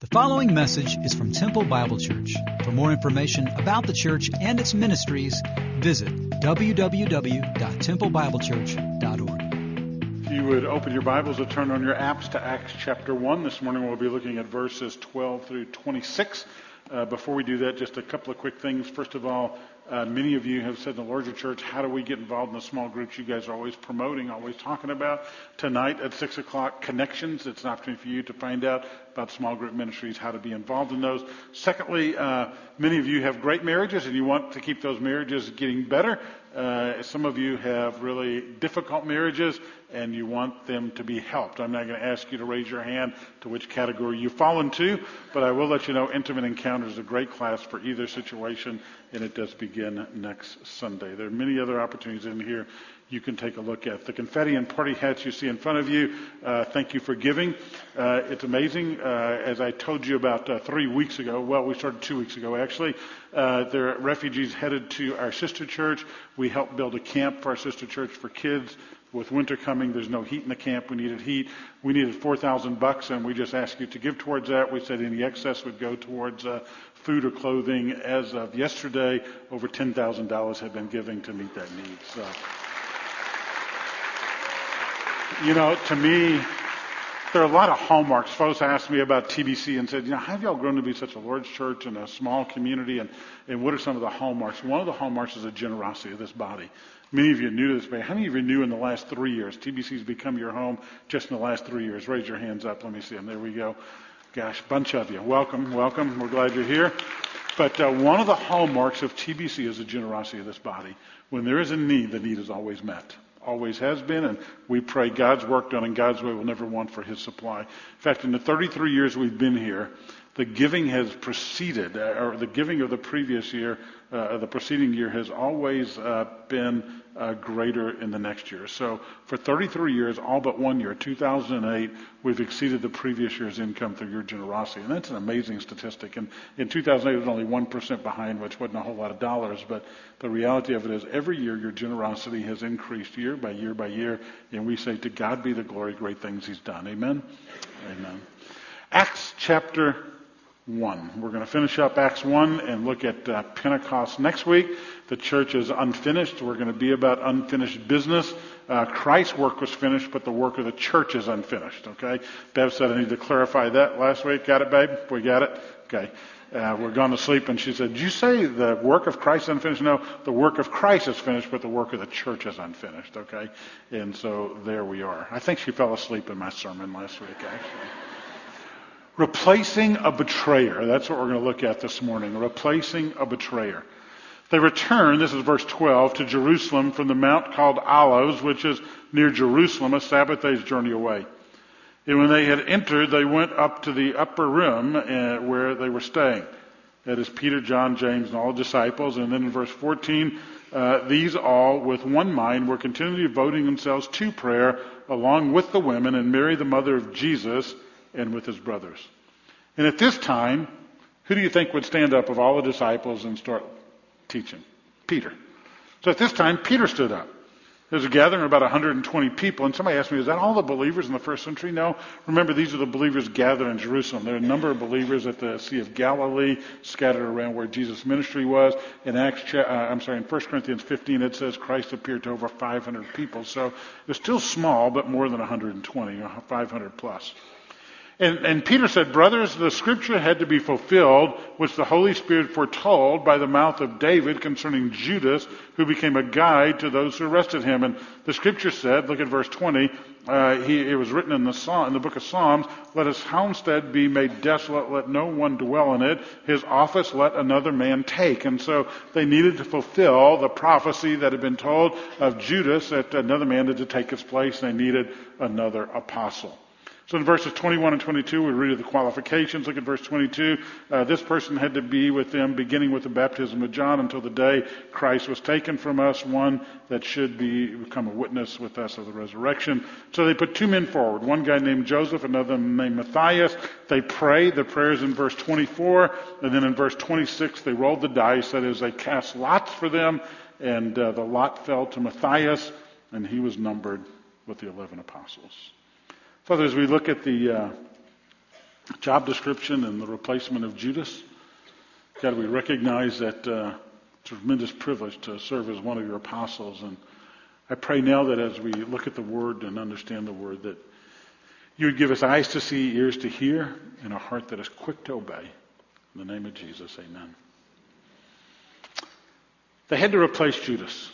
The following message is from Temple Bible Church. For more information about the church and its ministries, visit www.templebiblechurch.org. If you would open your Bibles or turn on your apps to Acts chapter 1, this morning we'll be looking at verses 12 through 26. Uh, before we do that, just a couple of quick things. First of all, uh, many of you have said in the larger church, how do we get involved in the small groups you guys are always promoting, always talking about? Tonight at 6 o'clock, Connections. It's an opportunity for you to find out about small group ministries, how to be involved in those. Secondly, uh, many of you have great marriages and you want to keep those marriages getting better. Uh, some of you have really difficult marriages and you want them to be helped. I'm not going to ask you to raise your hand to which category you fall into, but I will let you know Intimate Encounters is a great class for either situation, and it does begin next Sunday. There are many other opportunities in here you can take a look at. The confetti and party hats you see in front of you, uh, thank you for giving. Uh, it's amazing. Uh, as I told you about uh, three weeks ago, well, we started two weeks ago actually, uh, there are refugees headed to our sister church. We helped build a camp for our sister church for kids with winter coming, there's no heat in the camp. We needed heat. We needed 4,000 bucks, and we just asked you to give towards that. We said any excess would go towards uh, food or clothing. As of yesterday, over $10,000 have been given to meet that need. So, you know, to me, there are a lot of hallmarks. Folks asked me about TBC and said, you know, how have y'all grown to be such a large church and a small community, and, and what are some of the hallmarks? One of the hallmarks is the generosity of this body. Many of you are new to this, but how many of you new in the last three years? TBC's become your home just in the last three years. Raise your hands up. Let me see them. There we go. Gosh, bunch of you. Welcome, welcome. We're glad you're here. But uh, one of the hallmarks of TBC is the generosity of this body. When there is a need, the need is always met. Always has been, and we pray God's work done in God's way will never want for His supply. In fact, in the 33 years we've been here, the giving has preceded, uh, or the giving of the previous year, uh, the preceding year has always uh, been uh, greater in the next year. So for 33 years, all but one year, 2008, we've exceeded the previous year's income through your generosity. And that's an amazing statistic. And in 2008, it was only 1% behind, which wasn't a whole lot of dollars. But the reality of it is every year your generosity has increased year by year by year. And we say to God be the glory, great things he's done. Amen? Amen. Acts chapter 1. We're going to finish up Acts 1 and look at uh, Pentecost next week. The church is unfinished. We're going to be about unfinished business. Uh, Christ's work was finished, but the work of the church is unfinished. Okay? Bev said I need to clarify that last week. Got it, babe? We got it? Okay. Uh, we're gone to sleep, and she said, Did you say the work of Christ is unfinished? No, the work of Christ is finished, but the work of the church is unfinished. Okay? And so there we are. I think she fell asleep in my sermon last week, actually. Replacing a betrayer. That's what we're going to look at this morning. Replacing a betrayer. They returned, this is verse 12, to Jerusalem from the mount called Olives, which is near Jerusalem, a Sabbath day's journey away. And when they had entered, they went up to the upper room uh, where they were staying. That is Peter, John, James, and all the disciples. And then in verse 14, uh, these all, with one mind, were continually devoting themselves to prayer along with the women and Mary, the mother of Jesus, and with his brothers. And at this time, who do you think would stand up of all the disciples and start teaching? Peter. So at this time, Peter stood up. There was a gathering of about 120 people, and somebody asked me, is that all the believers in the first century? No. Remember, these are the believers gathered in Jerusalem. There are a number of believers at the Sea of Galilee, scattered around where Jesus' ministry was. In Acts, uh, I'm sorry, in 1 Corinthians 15, it says Christ appeared to over 500 people. So it's still small, but more than 120, 500 plus. And, and, Peter said, Brothers, the scripture had to be fulfilled, which the Holy Spirit foretold by the mouth of David concerning Judas, who became a guide to those who arrested him. And the scripture said, look at verse 20, uh, he, it was written in the, Psalm, in the book of Psalms, Let his homestead be made desolate, let no one dwell in it, his office let another man take. And so they needed to fulfill the prophecy that had been told of Judas that another man had to take his place, and they needed another apostle. So in verses 21 and 22, we read the qualifications. Look at verse 22. Uh, this person had to be with them beginning with the baptism of John until the day Christ was taken from us, one that should be, become a witness with us of the resurrection. So they put two men forward, one guy named Joseph, another named Matthias. They pray. The prayers in verse 24. And then in verse 26, they rolled the dice. That is, they cast lots for them. And uh, the lot fell to Matthias, and he was numbered with the 11 apostles. Father, as we look at the uh, job description and the replacement of Judas. God, we recognize that uh, tremendous privilege to serve as one of your apostles. And I pray now that as we look at the word and understand the word, that you would give us eyes to see, ears to hear, and a heart that is quick to obey. In the name of Jesus, amen. They had to replace Judas.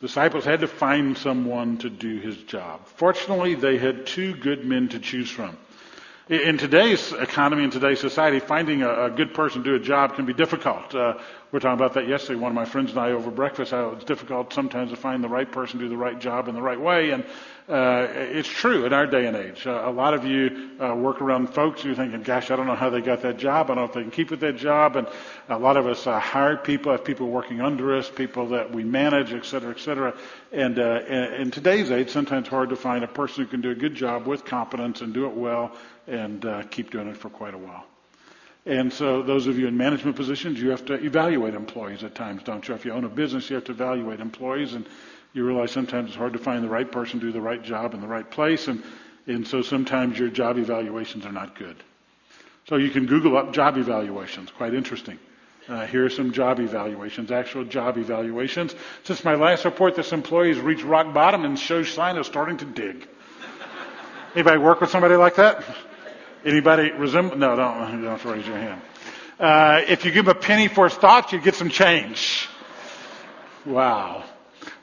Disciples had to find someone to do his job. Fortunately, they had two good men to choose from. In today's economy, in today's society, finding a, a good person to do a job can be difficult. Uh, we were talking about that yesterday. One of my friends and I over breakfast, how it's difficult sometimes to find the right person to do the right job in the right way. And uh, it's true in our day and age. Uh, a lot of you uh, work around folks who are thinking, gosh, I don't know how they got that job. I don't know if they can keep with that job. And a lot of us uh, hire people, have people working under us, people that we manage, et cetera, et cetera. And uh, in today's age, sometimes hard to find a person who can do a good job with competence and do it well and uh, keep doing it for quite a while. And so those of you in management positions, you have to evaluate employees at times, don't you? If you own a business, you have to evaluate employees and you realize sometimes it's hard to find the right person to do the right job in the right place and, and so sometimes your job evaluations are not good. So you can Google up job evaluations, quite interesting. Uh, here are some job evaluations, actual job evaluations. Since my last report, this employee has reached rock bottom and shows signs of starting to dig. Anybody work with somebody like that? Anybody resemble? No, don't, don't raise your hand. Uh, if you give him a penny for his thoughts, you get some change. Wow.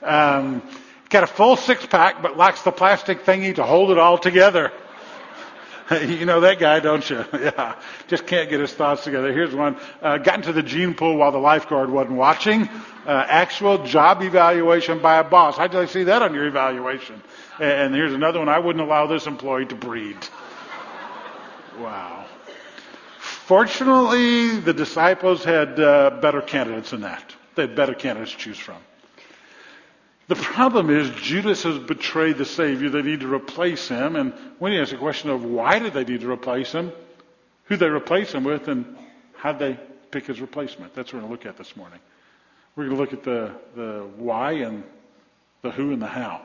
Um, got a full six pack, but lacks the plastic thingy to hold it all together. you know that guy, don't you? yeah. Just can't get his thoughts together. Here's one. Uh, got into the gene pool while the lifeguard wasn't watching. Uh, actual job evaluation by a boss. How did I see that on your evaluation? And here's another one. I wouldn't allow this employee to breed. Wow. Fortunately, the disciples had uh, better candidates than that. They had better candidates to choose from. The problem is Judas has betrayed the Savior. They need to replace him. And when he asks the question of why did they need to replace him, who they replace him with, and how they pick his replacement. That's what we're going to look at this morning. We're going to look at the, the why and the who and the how.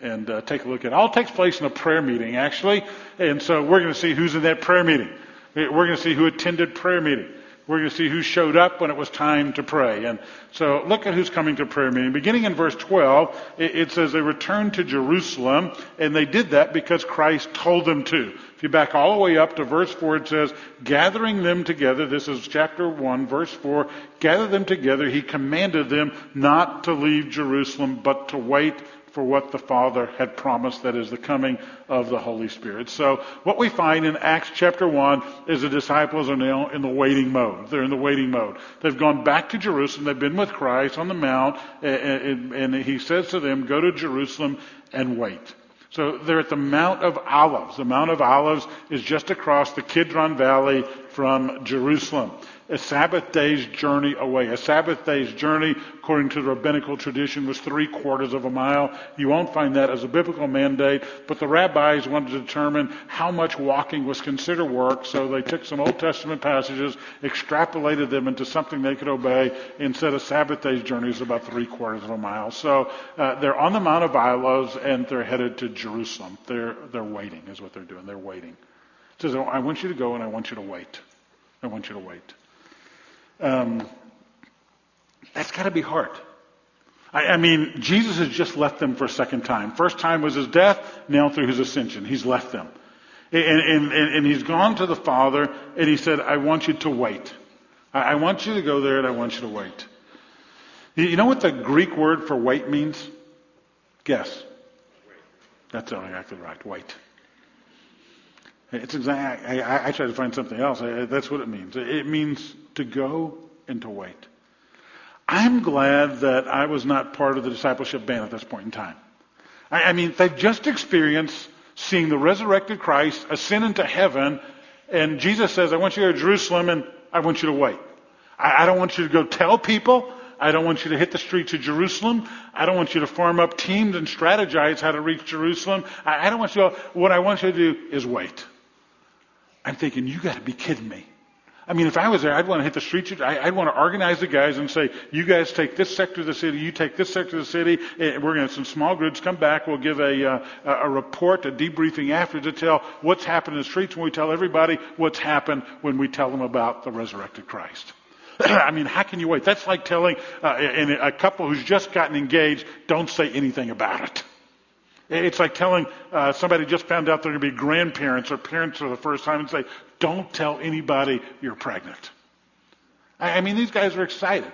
And uh, take a look at it. All takes place in a prayer meeting, actually. And so we're going to see who's in that prayer meeting. We're going to see who attended prayer meeting. We're going to see who showed up when it was time to pray. And so look at who's coming to prayer meeting. Beginning in verse 12, it, says they returned to Jerusalem, and they did that because Christ told them to. If you back all the way up to verse 4, it says, gathering them together, this is chapter 1, verse 4, gather them together, he commanded them not to leave Jerusalem, but to wait for what the Father had promised, that is the coming of the Holy Spirit. So what we find in Acts chapter 1 is the disciples are now in the waiting mode. They're in the waiting mode. They've gone back to Jerusalem. They've been with Christ on the Mount, and, and he says to them, go to Jerusalem and wait. So they're at the Mount of Olives. The Mount of Olives is just across the Kidron Valley from Jerusalem a Sabbath day's journey away. A Sabbath day's journey, according to the rabbinical tradition, was three quarters of a mile. You won't find that as a biblical mandate, but the rabbis wanted to determine how much walking was considered work, so they took some Old Testament passages, extrapolated them into something they could obey, and said a Sabbath day's journey is about three quarters of a mile. So uh, they're on the Mount of Olives and they're headed to Jerusalem. They're, they're waiting, is what they're doing. They're waiting. Says, I want you to go and I want you to wait. I want you to wait. Um, that's got to be hard. I, I, mean, Jesus has just left them for a second time. First time was his death, now through his ascension. He's left them. And, and, and, and he's gone to the Father, and he said, I want you to wait. I, I want you to go there, and I want you to wait. You know what the Greek word for wait means? Guess. That's exactly right. Wait. It's exact. I, I, I tried to find something else. I, that's what it means. It means to go and to wait. I'm glad that I was not part of the discipleship band at this point in time. I, I mean, they've just experienced seeing the resurrected Christ ascend into heaven, and Jesus says, "I want you to go to Jerusalem, and I want you to wait. I, I don't want you to go tell people." I don't want you to hit the streets of Jerusalem. I don't want you to form up teams and strategize how to reach Jerusalem. I, I don't want you to, what I want you to do is wait. I'm thinking, you got to be kidding me. I mean, if I was there, I'd want to hit the streets. I'd want to organize the guys and say, you guys take this sector of the city, you take this sector of the city. We're going to, have some small groups come back. We'll give a, uh, a report, a debriefing after to tell what's happened in the streets when we tell everybody what's happened when we tell them about the resurrected Christ. I mean, how can you wait? That's like telling uh, a couple who's just gotten engaged, don't say anything about it. It's like telling uh, somebody just found out they're going to be grandparents or parents for the first time and say, don't tell anybody you're pregnant. I, I mean, these guys are excited.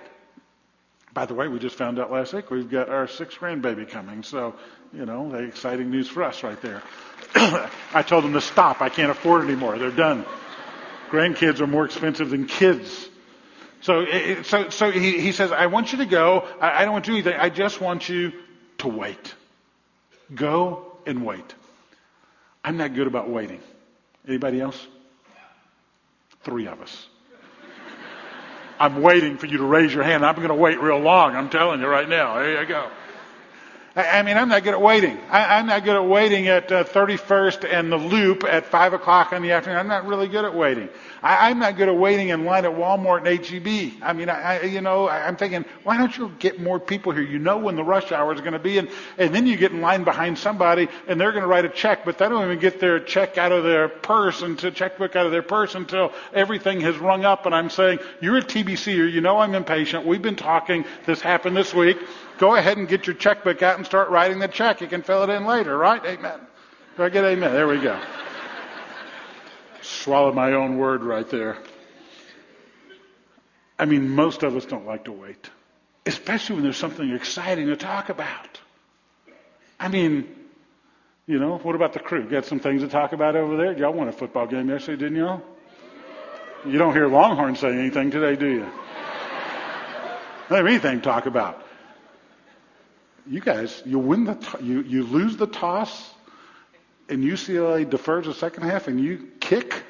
By the way, we just found out last week we've got our sixth grandbaby coming. So, you know, exciting news for us right there. I told them to stop. I can't afford anymore. They're done. Grandkids are more expensive than kids. So, so, so he, he says, I want you to go. I, I don't want to do anything. I just want you to wait. Go and wait. I'm not good about waiting. Anybody else? Three of us. I'm waiting for you to raise your hand. I'm going to wait real long. I'm telling you right now. There you go. I, I mean, I'm not good at waiting. I, am not good at waiting at uh, 31st and the loop at 5 o'clock in the afternoon. I'm not really good at waiting. I, am not good at waiting in line at Walmart and HEB. I mean, I, I, you know, I'm thinking, why don't you get more people here? You know when the rush hour is going to be, and, and then you get in line behind somebody, and they're going to write a check, but they don't even get their check out of their purse and to checkbook out of their purse until everything has rung up. And I'm saying, you're a TBCer. You know I'm impatient. We've been talking. This happened this week. Go ahead and get your checkbook out and start writing the check. You can fill it in later, right? Amen. Do I get amen? There we go. Swallow my own word right there. I mean, most of us don't like to wait, especially when there's something exciting to talk about. I mean, you know, what about the crew? Got some things to talk about over there? Y'all won a football game yesterday, didn't y'all? You don't hear Longhorn say anything today, do you? Don't have anything to talk about you guys, you win the, you, you lose the toss, and UCLA defers the second half, and you kick.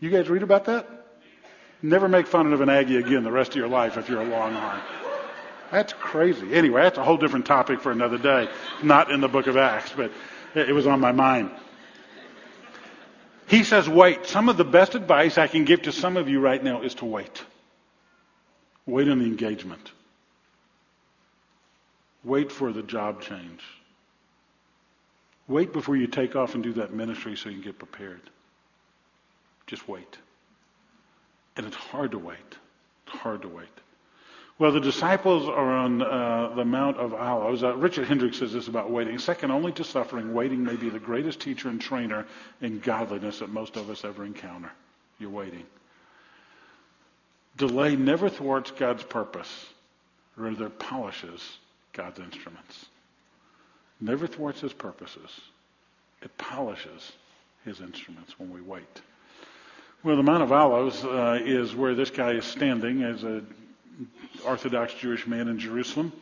You guys read about that? Never make fun of an Aggie again the rest of your life if you're a Longhorn. That's crazy. Anyway, that's a whole different topic for another day. Not in the book of Acts, but it was on my mind. He says, wait. Some of the best advice I can give to some of you right now is to wait. Wait on the engagement. Wait for the job change. Wait before you take off and do that ministry so you can get prepared. Just wait. And it's hard to wait. It's hard to wait. Well, the disciples are on uh, the Mount of Olives. Uh, Richard Hendricks says this about waiting. Second only to suffering, waiting may be the greatest teacher and trainer in godliness that most of us ever encounter. You're waiting. Delay never thwarts God's purpose, rather polishes God's instruments. Never thwarts his purposes. It polishes his instruments when we wait. Well, the Mount of Olives uh, is where this guy is standing as an Orthodox Jewish man in Jerusalem.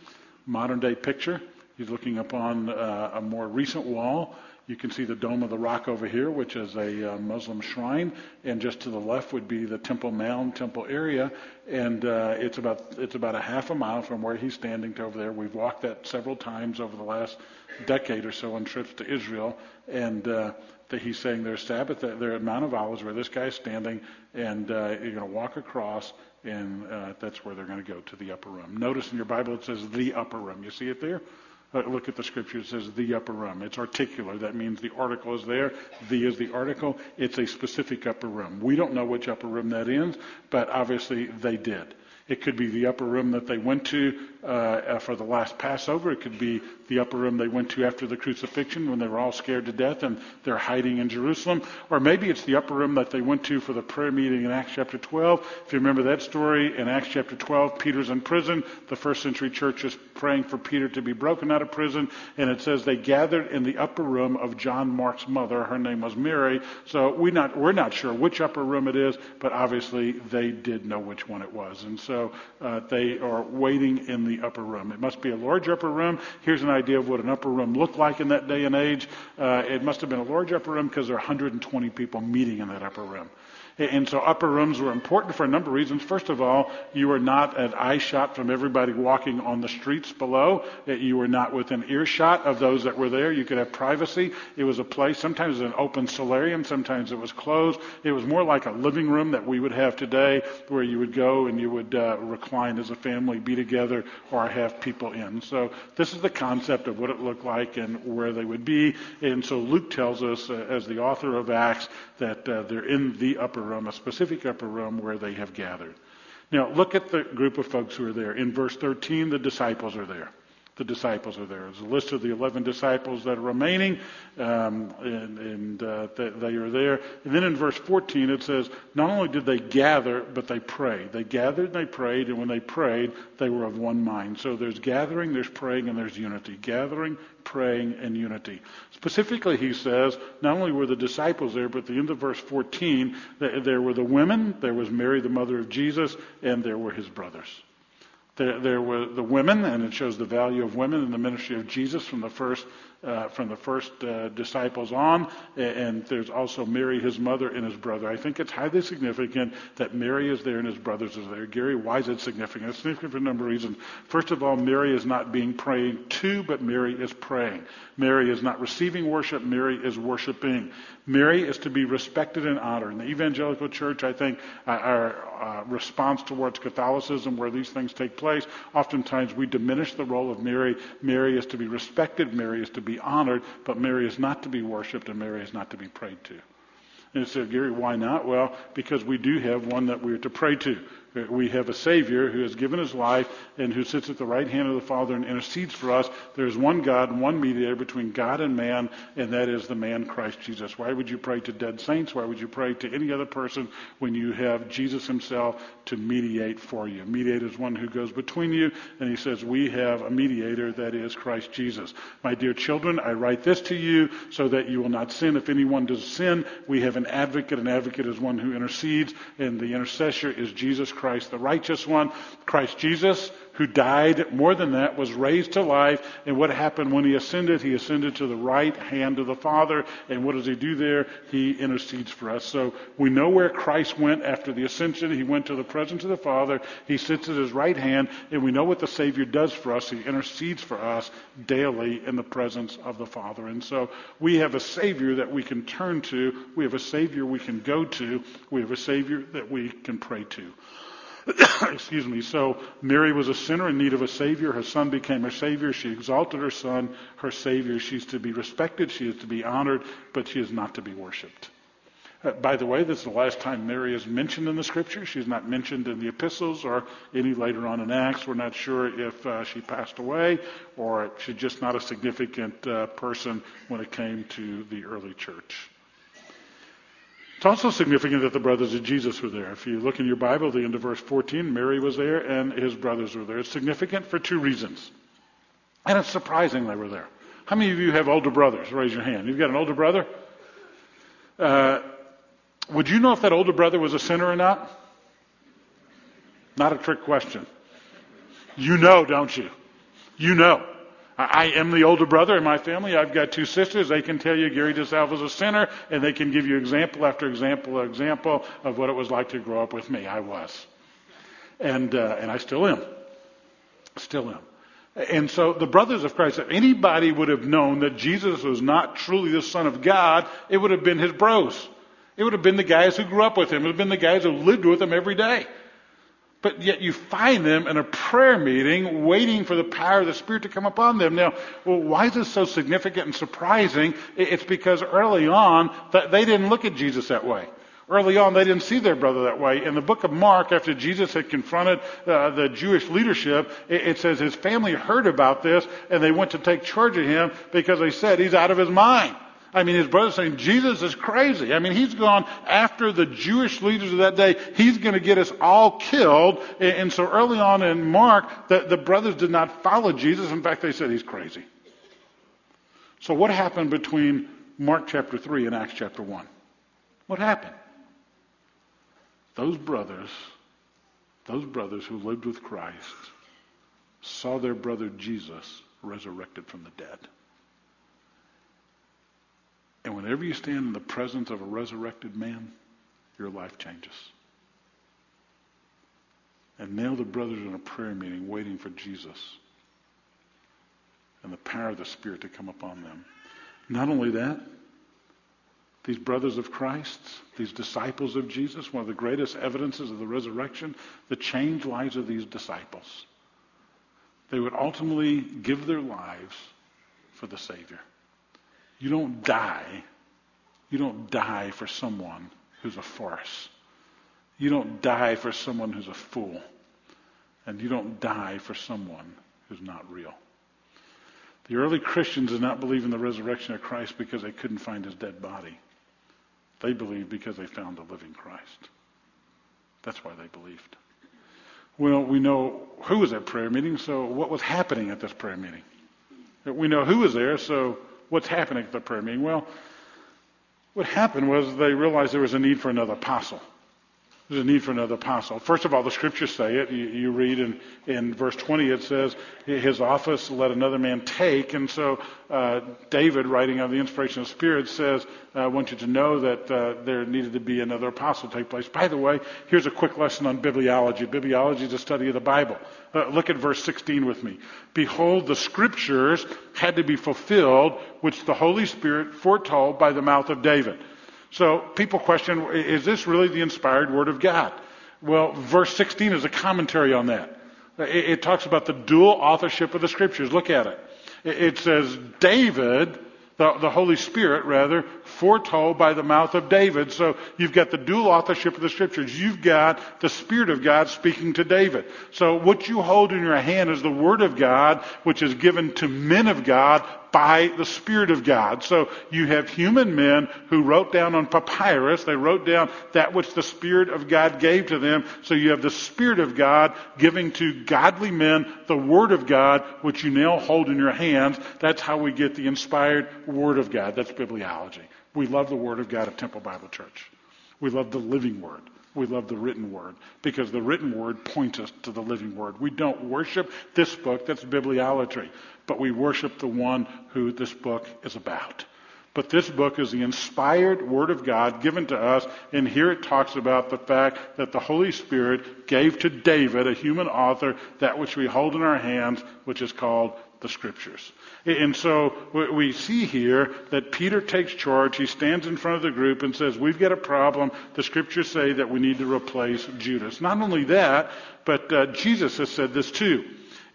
Modern day picture. He's looking upon uh, a more recent wall you can see the Dome of the Rock over here, which is a uh, Muslim shrine, and just to the left would be the Temple Mount, Temple area, and uh, it's about it's about a half a mile from where he's standing to over there. We've walked that several times over the last decade or so on trips to Israel, and uh, that he's saying there's Sabbath, there are Mount of Olives where this guy's standing, and uh, you're going to walk across, and uh, that's where they're going to go to the upper room. Notice in your Bible it says the upper room. You see it there? Uh, look at the scripture. It says the upper room. It's articular. That means the article is there. The is the article. It's a specific upper room. We don't know which upper room that is, but obviously they did. It could be the upper room that they went to uh, for the last Passover. It could be the upper room they went to after the crucifixion when they were all scared to death and they're hiding in Jerusalem. Or maybe it's the upper room that they went to for the prayer meeting in Acts chapter 12. If you remember that story, in Acts chapter 12, Peter's in prison. The first century church is praying for Peter to be broken out of prison. And it says they gathered in the upper room of John Mark's mother. Her name was Mary. So we not, we're not sure which upper room it is, but obviously they did know which one it was. And so uh, they are waiting in the upper room. It must be a large upper room. Here's an idea of what an upper room looked like in that day and age. Uh, it must have been a large upper room because there are 120 people meeting in that upper room. And so upper rooms were important for a number of reasons. First of all, you were not at eye shot from everybody walking on the streets below. You were not within earshot of those that were there. You could have privacy. It was a place, sometimes an open solarium, sometimes it was closed. It was more like a living room that we would have today where you would go and you would uh, recline as a family, be together, or have people in. So this is the concept of what it looked like and where they would be. And so Luke tells us, uh, as the author of Acts, that uh, they're in the upper room, a specific upper room where they have gathered. Now, look at the group of folks who are there. In verse 13, the disciples are there the disciples are there. There's a list of the 11 disciples that are remaining, um, and, and uh, they are there. And then in verse 14 it says, not only did they gather, but they prayed. They gathered and they prayed, and when they prayed, they were of one mind. So there's gathering, there's praying, and there's unity. Gathering, praying, and unity. Specifically, he says, not only were the disciples there, but at the end of verse 14, there were the women, there was Mary, the mother of Jesus, and there were his brothers. There, there, were the women, and it shows the value of women in the ministry of Jesus from the first uh, from the first uh, disciples on, and there's also Mary, his mother, and his brother. I think it's highly significant that Mary is there and his brothers are there. Gary, why is it significant? It's significant for a number of reasons. First of all, Mary is not being prayed to, but Mary is praying. Mary is not receiving worship, Mary is worshiping. Mary is to be respected and honored. In the evangelical church, I think uh, our uh, response towards Catholicism, where these things take place, oftentimes we diminish the role of Mary. Mary is to be respected, Mary is to be honored, but Mary is not to be worshiped and Mary is not to be prayed to. And said, Gary, why not? Well, because we do have one that we're to pray to. We have a Savior who has given his life and who sits at the right hand of the Father and intercedes for us. There is one God and one mediator between God and man, and that is the man Christ Jesus. Why would you pray to dead saints? Why would you pray to any other person when you have Jesus himself to mediate for you? Mediator is one who goes between you, and he says, We have a mediator, that is Christ Jesus. My dear children, I write this to you so that you will not sin. If anyone does sin, we have an advocate. An advocate is one who intercedes, and the intercessor is Jesus Christ Christ, the righteous one, Christ Jesus, who died, more than that, was raised to life. And what happened when he ascended? He ascended to the right hand of the Father. And what does he do there? He intercedes for us. So we know where Christ went after the ascension. He went to the presence of the Father. He sits at his right hand. And we know what the Savior does for us. He intercedes for us daily in the presence of the Father. And so we have a Savior that we can turn to. We have a Savior we can go to. We have a Savior that we can pray to. Excuse me. So Mary was a sinner in need of a Savior. Her son became her Savior. She exalted her son, her Savior. She's to be respected. She is to be honored, but she is not to be worshiped. Uh, by the way, this is the last time Mary is mentioned in the Scriptures. She's not mentioned in the epistles or any later on in Acts. We're not sure if uh, she passed away or she's just not a significant uh, person when it came to the early church. It's also significant that the brothers of Jesus were there. If you look in your Bible, the end of verse 14, Mary was there and his brothers were there. It's significant for two reasons. And it's surprising they were there. How many of you have older brothers? Raise your hand. You've got an older brother? Uh, would you know if that older brother was a sinner or not? Not a trick question. You know, don't you? You know. I am the older brother in my family. I've got two sisters. They can tell you Gary DeSalvo was a sinner, and they can give you example after example after example of what it was like to grow up with me. I was. And, uh, and I still am. Still am. And so the brothers of Christ, if anybody would have known that Jesus was not truly the Son of God, it would have been his bros. It would have been the guys who grew up with him. It would have been the guys who lived with him every day. But yet you find them in a prayer meeting waiting for the power of the Spirit to come upon them. Now, well, why is this so significant and surprising? It's because early on, they didn't look at Jesus that way. Early on, they didn't see their brother that way. In the book of Mark, after Jesus had confronted uh, the Jewish leadership, it, it says his family heard about this and they went to take charge of him because they said he's out of his mind. I mean, his brother's saying, Jesus is crazy. I mean, he's gone after the Jewish leaders of that day. He's going to get us all killed. And so early on in Mark, the, the brothers did not follow Jesus. In fact, they said he's crazy. So what happened between Mark chapter 3 and Acts chapter 1? What happened? Those brothers, those brothers who lived with Christ, saw their brother Jesus resurrected from the dead. And whenever you stand in the presence of a resurrected man, your life changes. And now the brothers in a prayer meeting waiting for Jesus and the power of the Spirit to come upon them. Not only that, these brothers of Christ, these disciples of Jesus, one of the greatest evidences of the resurrection, the changed lives of these disciples. They would ultimately give their lives for the Savior. You don't die. You don't die for someone who's a farce. You don't die for someone who's a fool. And you don't die for someone who's not real. The early Christians did not believe in the resurrection of Christ because they couldn't find his dead body. They believed because they found the living Christ. That's why they believed. Well, we know who was at prayer meeting, so what was happening at this prayer meeting? We know who was there, so what's happening at the prayer meeting? Well, what happened was they realized there was a need for another apostle. There's a need for another apostle. First of all, the scriptures say it. You, you, read in, in verse 20, it says, His office let another man take. And so uh, David, writing on the inspiration of the Spirit, says, I want you to know that uh, there needed to be another apostle take place. By the way, here's a quick lesson on bibliology. Bibliology is a study of the Bible. Uh, look at verse 16 with me. Behold, the scriptures had to be fulfilled, which the Holy Spirit foretold by the mouth of David. So people question, is this really the inspired Word of God? Well, verse 16 is a commentary on that. It, it talks about the dual authorship of the Scriptures. Look at it. It, it says, David, the, the, Holy Spirit, rather, foretold by the mouth of David. So you've got the dual authorship of the Scriptures. You've got the Spirit of God speaking to David. So what you hold in your hand is the Word of God, which is given to men of God by the Spirit of God. So you have human men who wrote down on papyrus, they wrote down that which the Spirit of God gave to them. So you have the Spirit of God giving to godly men the Word of God, which you now hold in your hands. That's how we get the inspired Word of God. That's bibliology. We love the Word of God at Temple Bible Church. We love the living Word. We love the written word because the written word points us to the living word. We don't worship this book, that's bibliolatry but we worship the one who this book is about. But this book is the inspired Word of God given to us, and here it talks about the fact that the Holy Spirit gave to David, a human author, that which we hold in our hands, which is called the Scriptures. And so we see here that Peter takes charge. He stands in front of the group and says, We've got a problem. The Scriptures say that we need to replace Judas. Not only that, but uh, Jesus has said this too.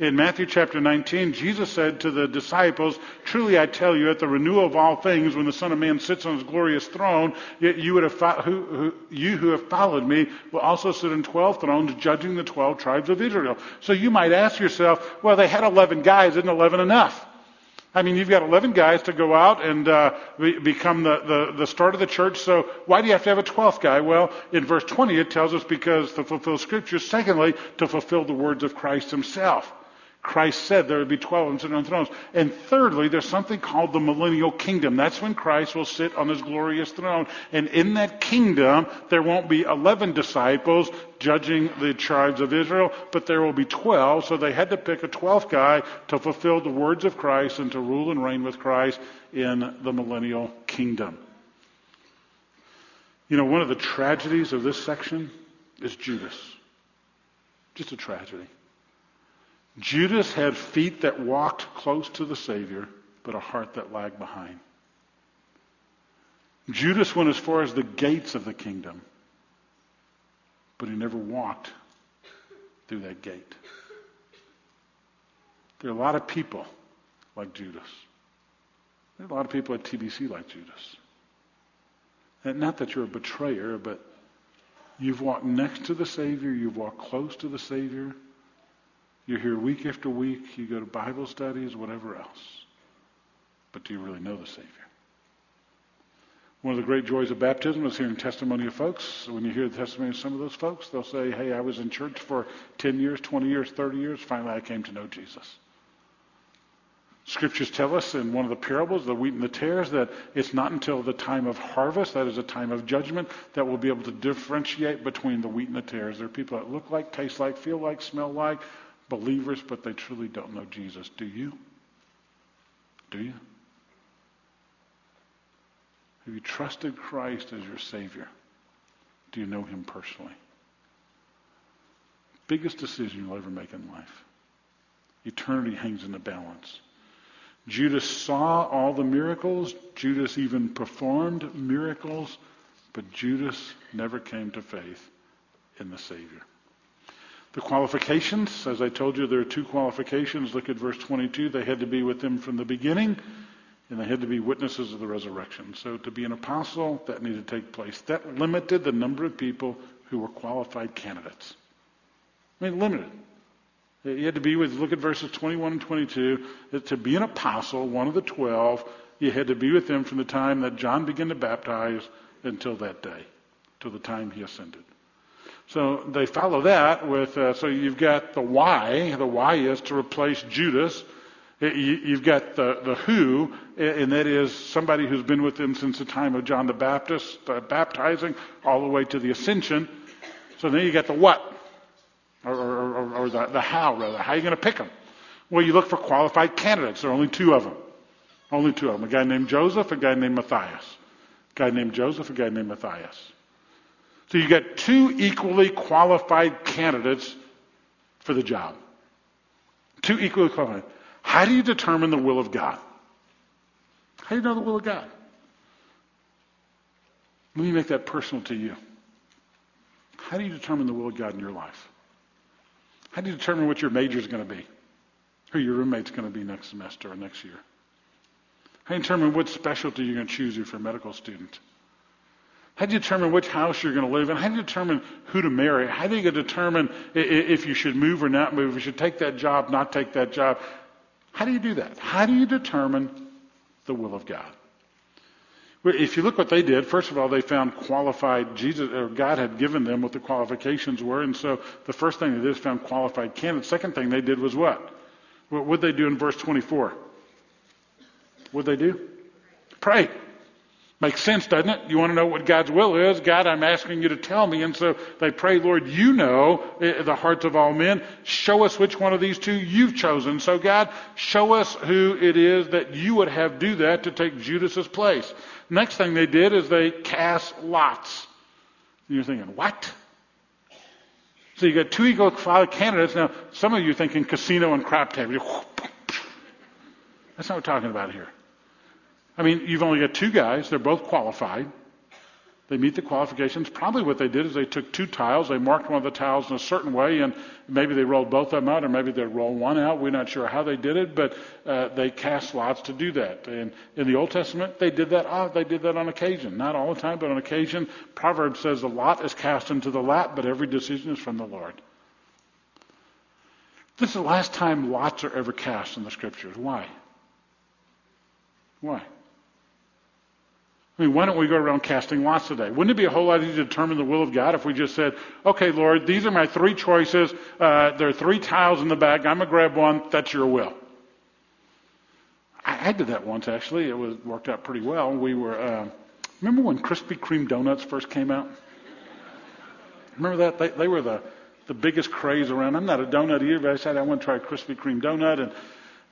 In Matthew chapter 19, Jesus said to the disciples, Truly I tell you, at the renewal of all things, when the Son of Man sits on his glorious throne, you, would have fo- who, who, you who have followed me will also sit on 12 thrones, judging the 12 tribes of Israel. So you might ask yourself, well, they had 11 guys, isn't 11 enough? I mean, you've got 11 guys to go out and uh, become the, the, the start of the church, so why do you have to have a 12th guy? Well, in verse 20 it tells us because to fulfill Scripture. Secondly, to fulfill the words of Christ himself. Christ said there would be 12 and sit on thrones. And thirdly, there's something called the millennial kingdom. That's when Christ will sit on his glorious throne. And in that kingdom, there won't be 11 disciples judging the tribes of Israel, but there will be 12. So they had to pick a 12th guy to fulfill the words of Christ and to rule and reign with Christ in the millennial kingdom. You know, one of the tragedies of this section is Judas. Just a tragedy. Judas had feet that walked close to the Savior, but a heart that lagged behind. Judas went as far as the gates of the kingdom, but he never walked through that gate. There are a lot of people like Judas. There are a lot of people at TBC like Judas. And not that you're a betrayer, but you've walked next to the Savior, you've walked close to the Savior, you're here week after week. You go to Bible studies, whatever else. But do you really know the Savior? One of the great joys of baptism is hearing testimony of folks. When you hear the testimony of some of those folks, they'll say, Hey, I was in church for 10 years, 20 years, 30 years. Finally, I came to know Jesus. Scriptures tell us in one of the parables, the wheat and the tares, that it's not until the time of harvest, that is a time of judgment, that we'll be able to differentiate between the wheat and the tares. There are people that look like, taste like, feel like, smell like, believers, but they truly don't know Jesus. Do you? Do you? Have you trusted Christ as your Savior? Do you know him personally? Biggest decision you'll ever make in life. Eternity hangs in the balance. Judas saw all the miracles. Judas even performed miracles. But Judas never came to faith in the Savior. The qualifications, as I told you, there are two qualifications. Look at verse 22. They had to be with him from the beginning, and they had to be witnesses of the resurrection. So to be an apostle, that needed to take place. That limited the number of people who were qualified candidates. I mean, limited. You had to be with, look at verses 21 and 22. To be an apostle, one of the twelve, you had to be with them from the time that John began to baptize until that day, till the time he ascended. So they follow that with, uh, so you've got the why. The why is to replace Judas. You've got the, the who, and that is somebody who's been with them since the time of John the Baptist, uh, baptizing, all the way to the ascension. So then you got the what, or, or, or the, the how, rather. How are you going to pick them? Well, you look for qualified candidates. There are only two of them. Only two of them. A guy named Joseph, a guy named Matthias. A guy named Joseph, a guy named Matthias. So you get two equally qualified candidates for the job. Two equally qualified. How do you determine the will of God? How do you know the will of God? Let me make that personal to you. How do you determine the will of God in your life? How do you determine what your major is going to be? Who your roommate's going to be next semester or next year? How do you determine what specialty you're going to choose if you're a medical student? How do you determine which house you're going to live in? How do you determine who to marry? How do you determine if you should move or not move, if you should take that job, not take that job? How do you do that? How do you determine the will of God? If you look what they did, first of all, they found qualified Jesus or God had given them what the qualifications were, and so the first thing they did is found qualified candidates. Second thing they did was what? What would they do in verse 24? What would they do? Pray. Makes sense, doesn't it? You want to know what God's will is? God, I'm asking you to tell me. And so they pray, Lord, you know eh, the hearts of all men. Show us which one of these two you've chosen. So God, show us who it is that you would have do that to take Judas's place. Next thing they did is they cast lots. And you're thinking, what? So you got two equal candidates. Now, some of you thinking casino and crap table. That's not what we're talking about here. I mean, you've only got two guys. They're both qualified. They meet the qualifications. Probably what they did is they took two tiles. They marked one of the tiles in a certain way, and maybe they rolled both of them out, or maybe they rolled one out. We're not sure how they did it, but uh, they cast lots to do that. And in the Old Testament, they did that. Oh, they did that on occasion, not all the time, but on occasion. Proverbs says a lot is cast into the lap, but every decision is from the Lord. This is the last time lots are ever cast in the Scriptures. Why? Why? I mean, why don't we go around casting lots today? Wouldn't it be a whole lot easier to determine the will of God if we just said, okay, Lord, these are my three choices. Uh, there are three tiles in the bag. I'm going to grab one. That's your will. I, I, did that once, actually. It was, worked out pretty well. We were, uh, remember when Krispy Kreme donuts first came out? Remember that? They, they were the, the biggest craze around. I'm not a donut eater, but I said I want to try a Krispy Kreme donut. And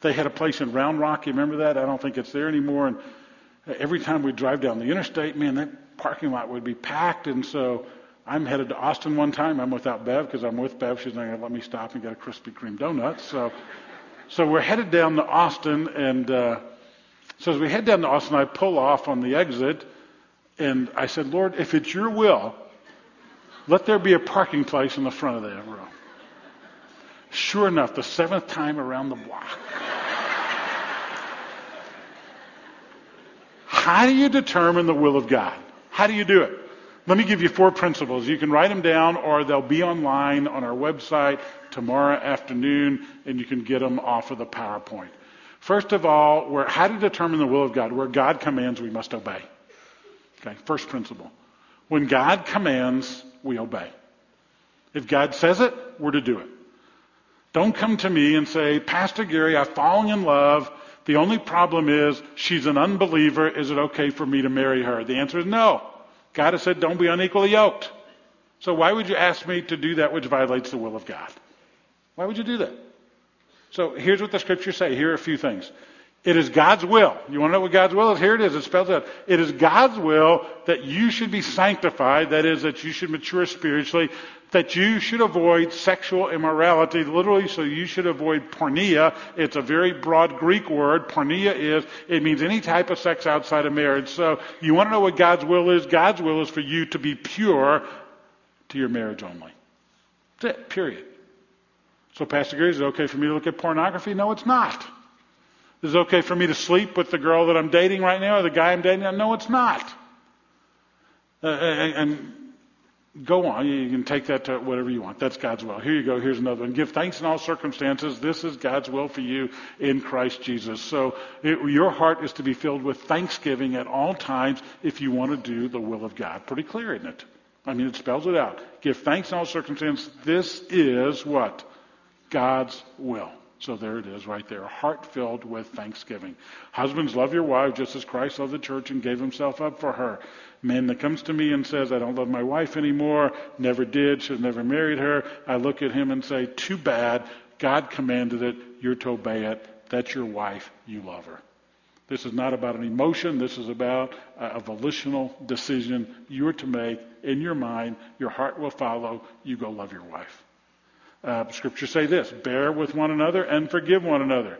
they had a place in Round Rock. You remember that? I don't think it's there anymore. And every time we drive down the interstate, man, that parking lot would be packed. And so I'm headed to Austin one time. I'm without Bev because I'm with Bev. She's not going to let me stop and get a Krispy Kreme donut. So, so we're headed down to Austin. And uh, so as we head down to Austin, I pull off on the exit. And I said, Lord, if it's your will, let there be a parking place in the front of that room. Sure enough, the seventh time around the block. How do you determine the will of God? How do you do it? Let me give you four principles. You can write them down or they'll be online on our website tomorrow afternoon and you can get them off of the PowerPoint. First of all, where, how to determine the will of God? Where God commands, we must obey. Okay, first principle. When God commands, we obey. If God says it, we're to do it. Don't come to me and say, Pastor Gary, I've fallen in love the only problem is she's an unbeliever. Is it okay for me to marry her? The answer is no. God has said, don't be unequally yoked. So why would you ask me to do that which violates the will of God? Why would you do that? So here's what the scriptures say. Here are a few things. It is God's will. You want to know what God's will is? Here it is. It spells out. It is God's will that you should be sanctified. That is, that you should mature spiritually. That you should avoid sexual immorality. Literally, so you should avoid porneia. It's a very broad Greek word. Porneia is, it means any type of sex outside of marriage. So you want to know what God's will is? God's will is for you to be pure to your marriage only. That's it. Period. So Pastor Gary, is it okay for me to look at pornography? No, it's not. Is it okay for me to sleep with the girl that I'm dating right now or the guy I'm dating? No, it's not. Uh, and, and, go on. You can take that to whatever you want. That's God's will. Here you go. Here's another one. Give thanks in all circumstances. This is God's will for you in Christ Jesus. So it, your heart is to be filled with thanksgiving at all times if you want to do the will of God. Pretty clear, isn't it? I mean, it spells it out. Give thanks in all circumstances. This is what? God's will. So there it is right there. Heart filled with thanksgiving. Husbands, love your wife just as Christ loved the church and gave himself up for her. Man that comes to me and says, I don't love my wife anymore, never did, should have never married her, I look at him and say, too bad. God commanded it. You're to obey it. That's your wife. You love her. This is not about an emotion. This is about a volitional decision you're to make in your mind. Your heart will follow. You go love your wife. Uh, scriptures say this bear with one another and forgive one another.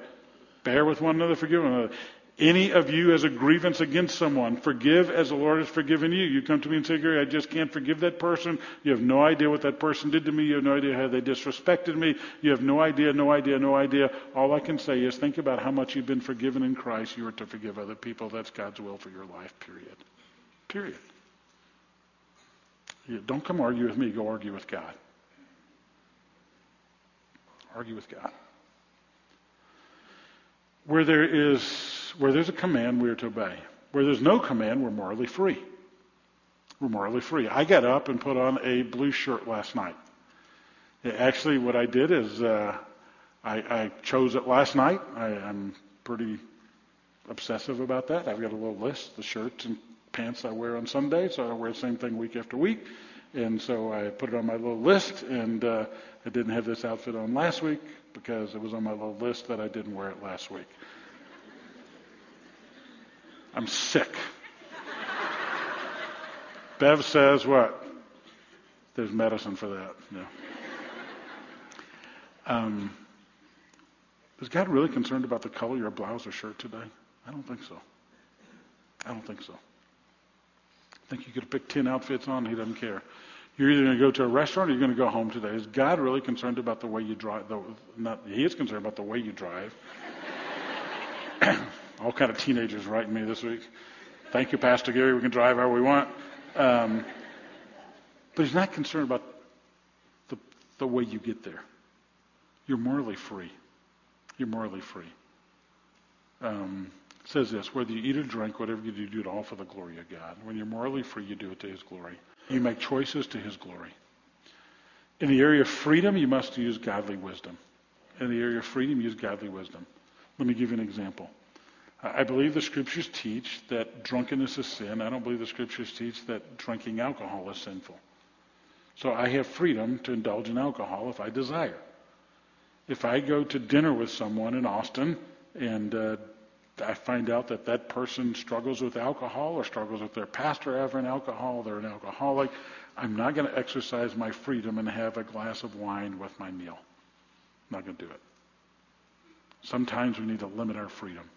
Bear with one another, forgive one another. Any of you has a grievance against someone, forgive as the Lord has forgiven you. You come to me and say, Gary, I just can't forgive that person. You have no idea what that person did to me. You have no idea how they disrespected me. You have no idea, no idea, no idea. All I can say is think about how much you've been forgiven in Christ. You are to forgive other people. That's God's will for your life, period. Period. don't come argue with me. Go argue with God. Argue with God. Where there is, where there's a command, we are to obey. Where there's no command, we're morally free. We're morally free. I got up and put on a blue shirt last night. Actually, what I did is uh, I, I chose it last night. I, I'm pretty obsessive about that. I've got a little list, the shirts and pants I wear on Sunday, so I wear the same thing week after week. And so I put it on my little list, and uh, I didn't have this outfit on last week because it was on my little list that I didn't wear it last week. I'm sick. Bev says what? There's medicine for that. Yeah. Um, is God really concerned about the color of your blouse or shirt today? I don't think so. I don't think so. Think you could have picked 10 outfits on, he doesn't care. You're either going to go to a restaurant or you're going to go home today. Is God really concerned about the way you drive? The, not, he is concerned about the way you drive. All kind of teenagers writing me this week. Thank you, Pastor Gary. We can drive how we want. Um, but he's not concerned about the, the way you get there. You're morally free. You're morally free. Um, says this, whether you eat or drink, whatever you do, do it all for the glory of God. When you're morally free, you do it to his glory. You make choices to His glory. In the area of freedom, you must use godly wisdom. In the area of freedom, use godly wisdom. Let me give you an example. I believe the scriptures teach that drunkenness is sin. I don't believe the scriptures teach that drinking alcohol is sinful. So I have freedom to indulge in alcohol if I desire. If I go to dinner with someone in Austin and uh, I find out that that person struggles with alcohol or struggles with their pastor having alcohol, they're an alcoholic, I'm not going to exercise my freedom and have a glass of wine with my meal. I'm not going to do it. Sometimes we need to limit our freedom.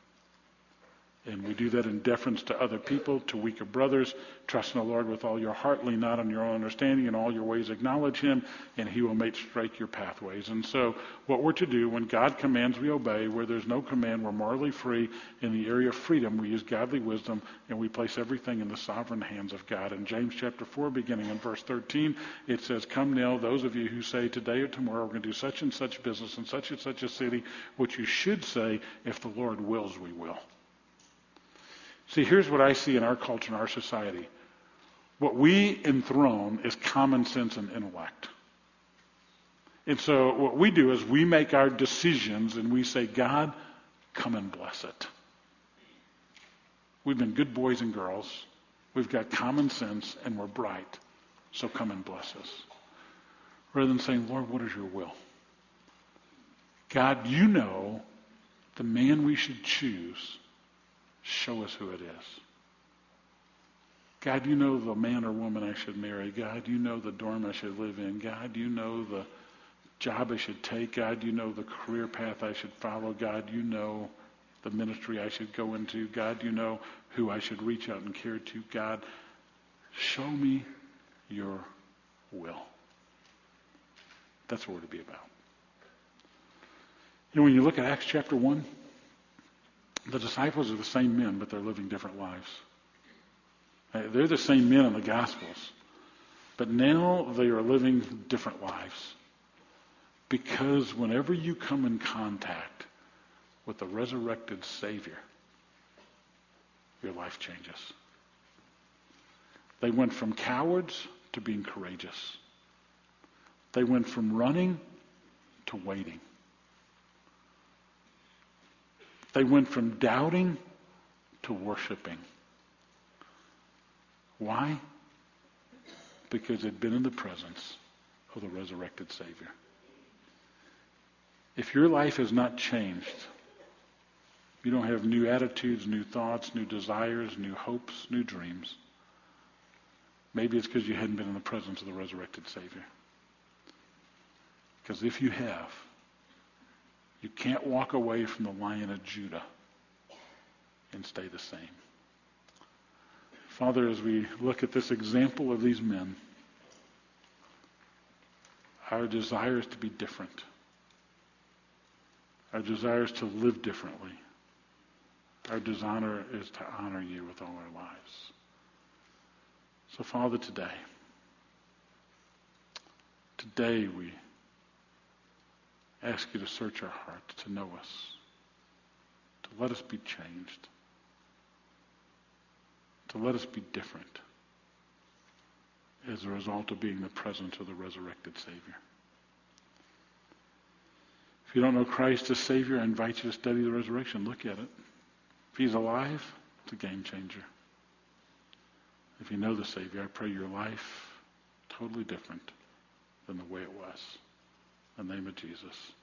And we do that in deference to other people, to weaker brothers. Trust in the Lord with all your heart, lean not on your own understanding, in all your ways acknowledge Him, and He will make straight your pathways. And so, what we're to do when God commands, we obey. Where there's no command, we're morally free. In the area of freedom, we use godly wisdom, and we place everything in the sovereign hands of God. In James chapter 4, beginning in verse 13, it says, Come now, those of you who say, Today or tomorrow we're going to do such and such business in such and such a city, what you should say, if the Lord wills, we will. See, here's what I see in our culture and our society. What we enthrone is common sense and intellect. And so what we do is we make our decisions and we say, God, come and bless it. We've been good boys and girls. We've got common sense and we're bright. So come and bless us. Rather than saying, Lord, what is your will? God, you know the man we should choose, show us who it is. God, you know the man or woman I should marry. God, you know the dorm I should live in. God, you know the job I should take. God, you know the career path I should follow. God, you know the ministry I should go into. God, you know who I should reach out and care to. God, show me your will. That's what we're to be about. You know, when you look at Acts chapter 1, the disciples are the same men, but they're living different lives. Uh, they're the same men in the Gospels, but now they are living different lives. Because whenever you come in contact with the resurrected Savior, your life changes. They went from cowards to being courageous. They went from running to waiting. They went from doubting to worshiping. Why? Because they'd been in the presence of the resurrected Savior. If your life has not changed, you don't have new attitudes, new thoughts, new desires, new hopes, new dreams. Maybe it's because you hadn't been in the presence of the resurrected Savior. Because if you have, you can't walk away from the lion of Judah and stay the same. Father, as we look at this example of these men, our desire is to be different. Our desire is to live differently. Our desire is to honor you with all our lives. So, Father, today, today we ask you to search our hearts, to know us, to let us be changed, to let us be different as a result of being the presence of the resurrected Savior. If you don't know Christ as Savior, I invite you to study the resurrection. Look at it. If He's alive, it's a game changer. If you know the Savior, I pray your life totally different than the way it was. The name of Jesus.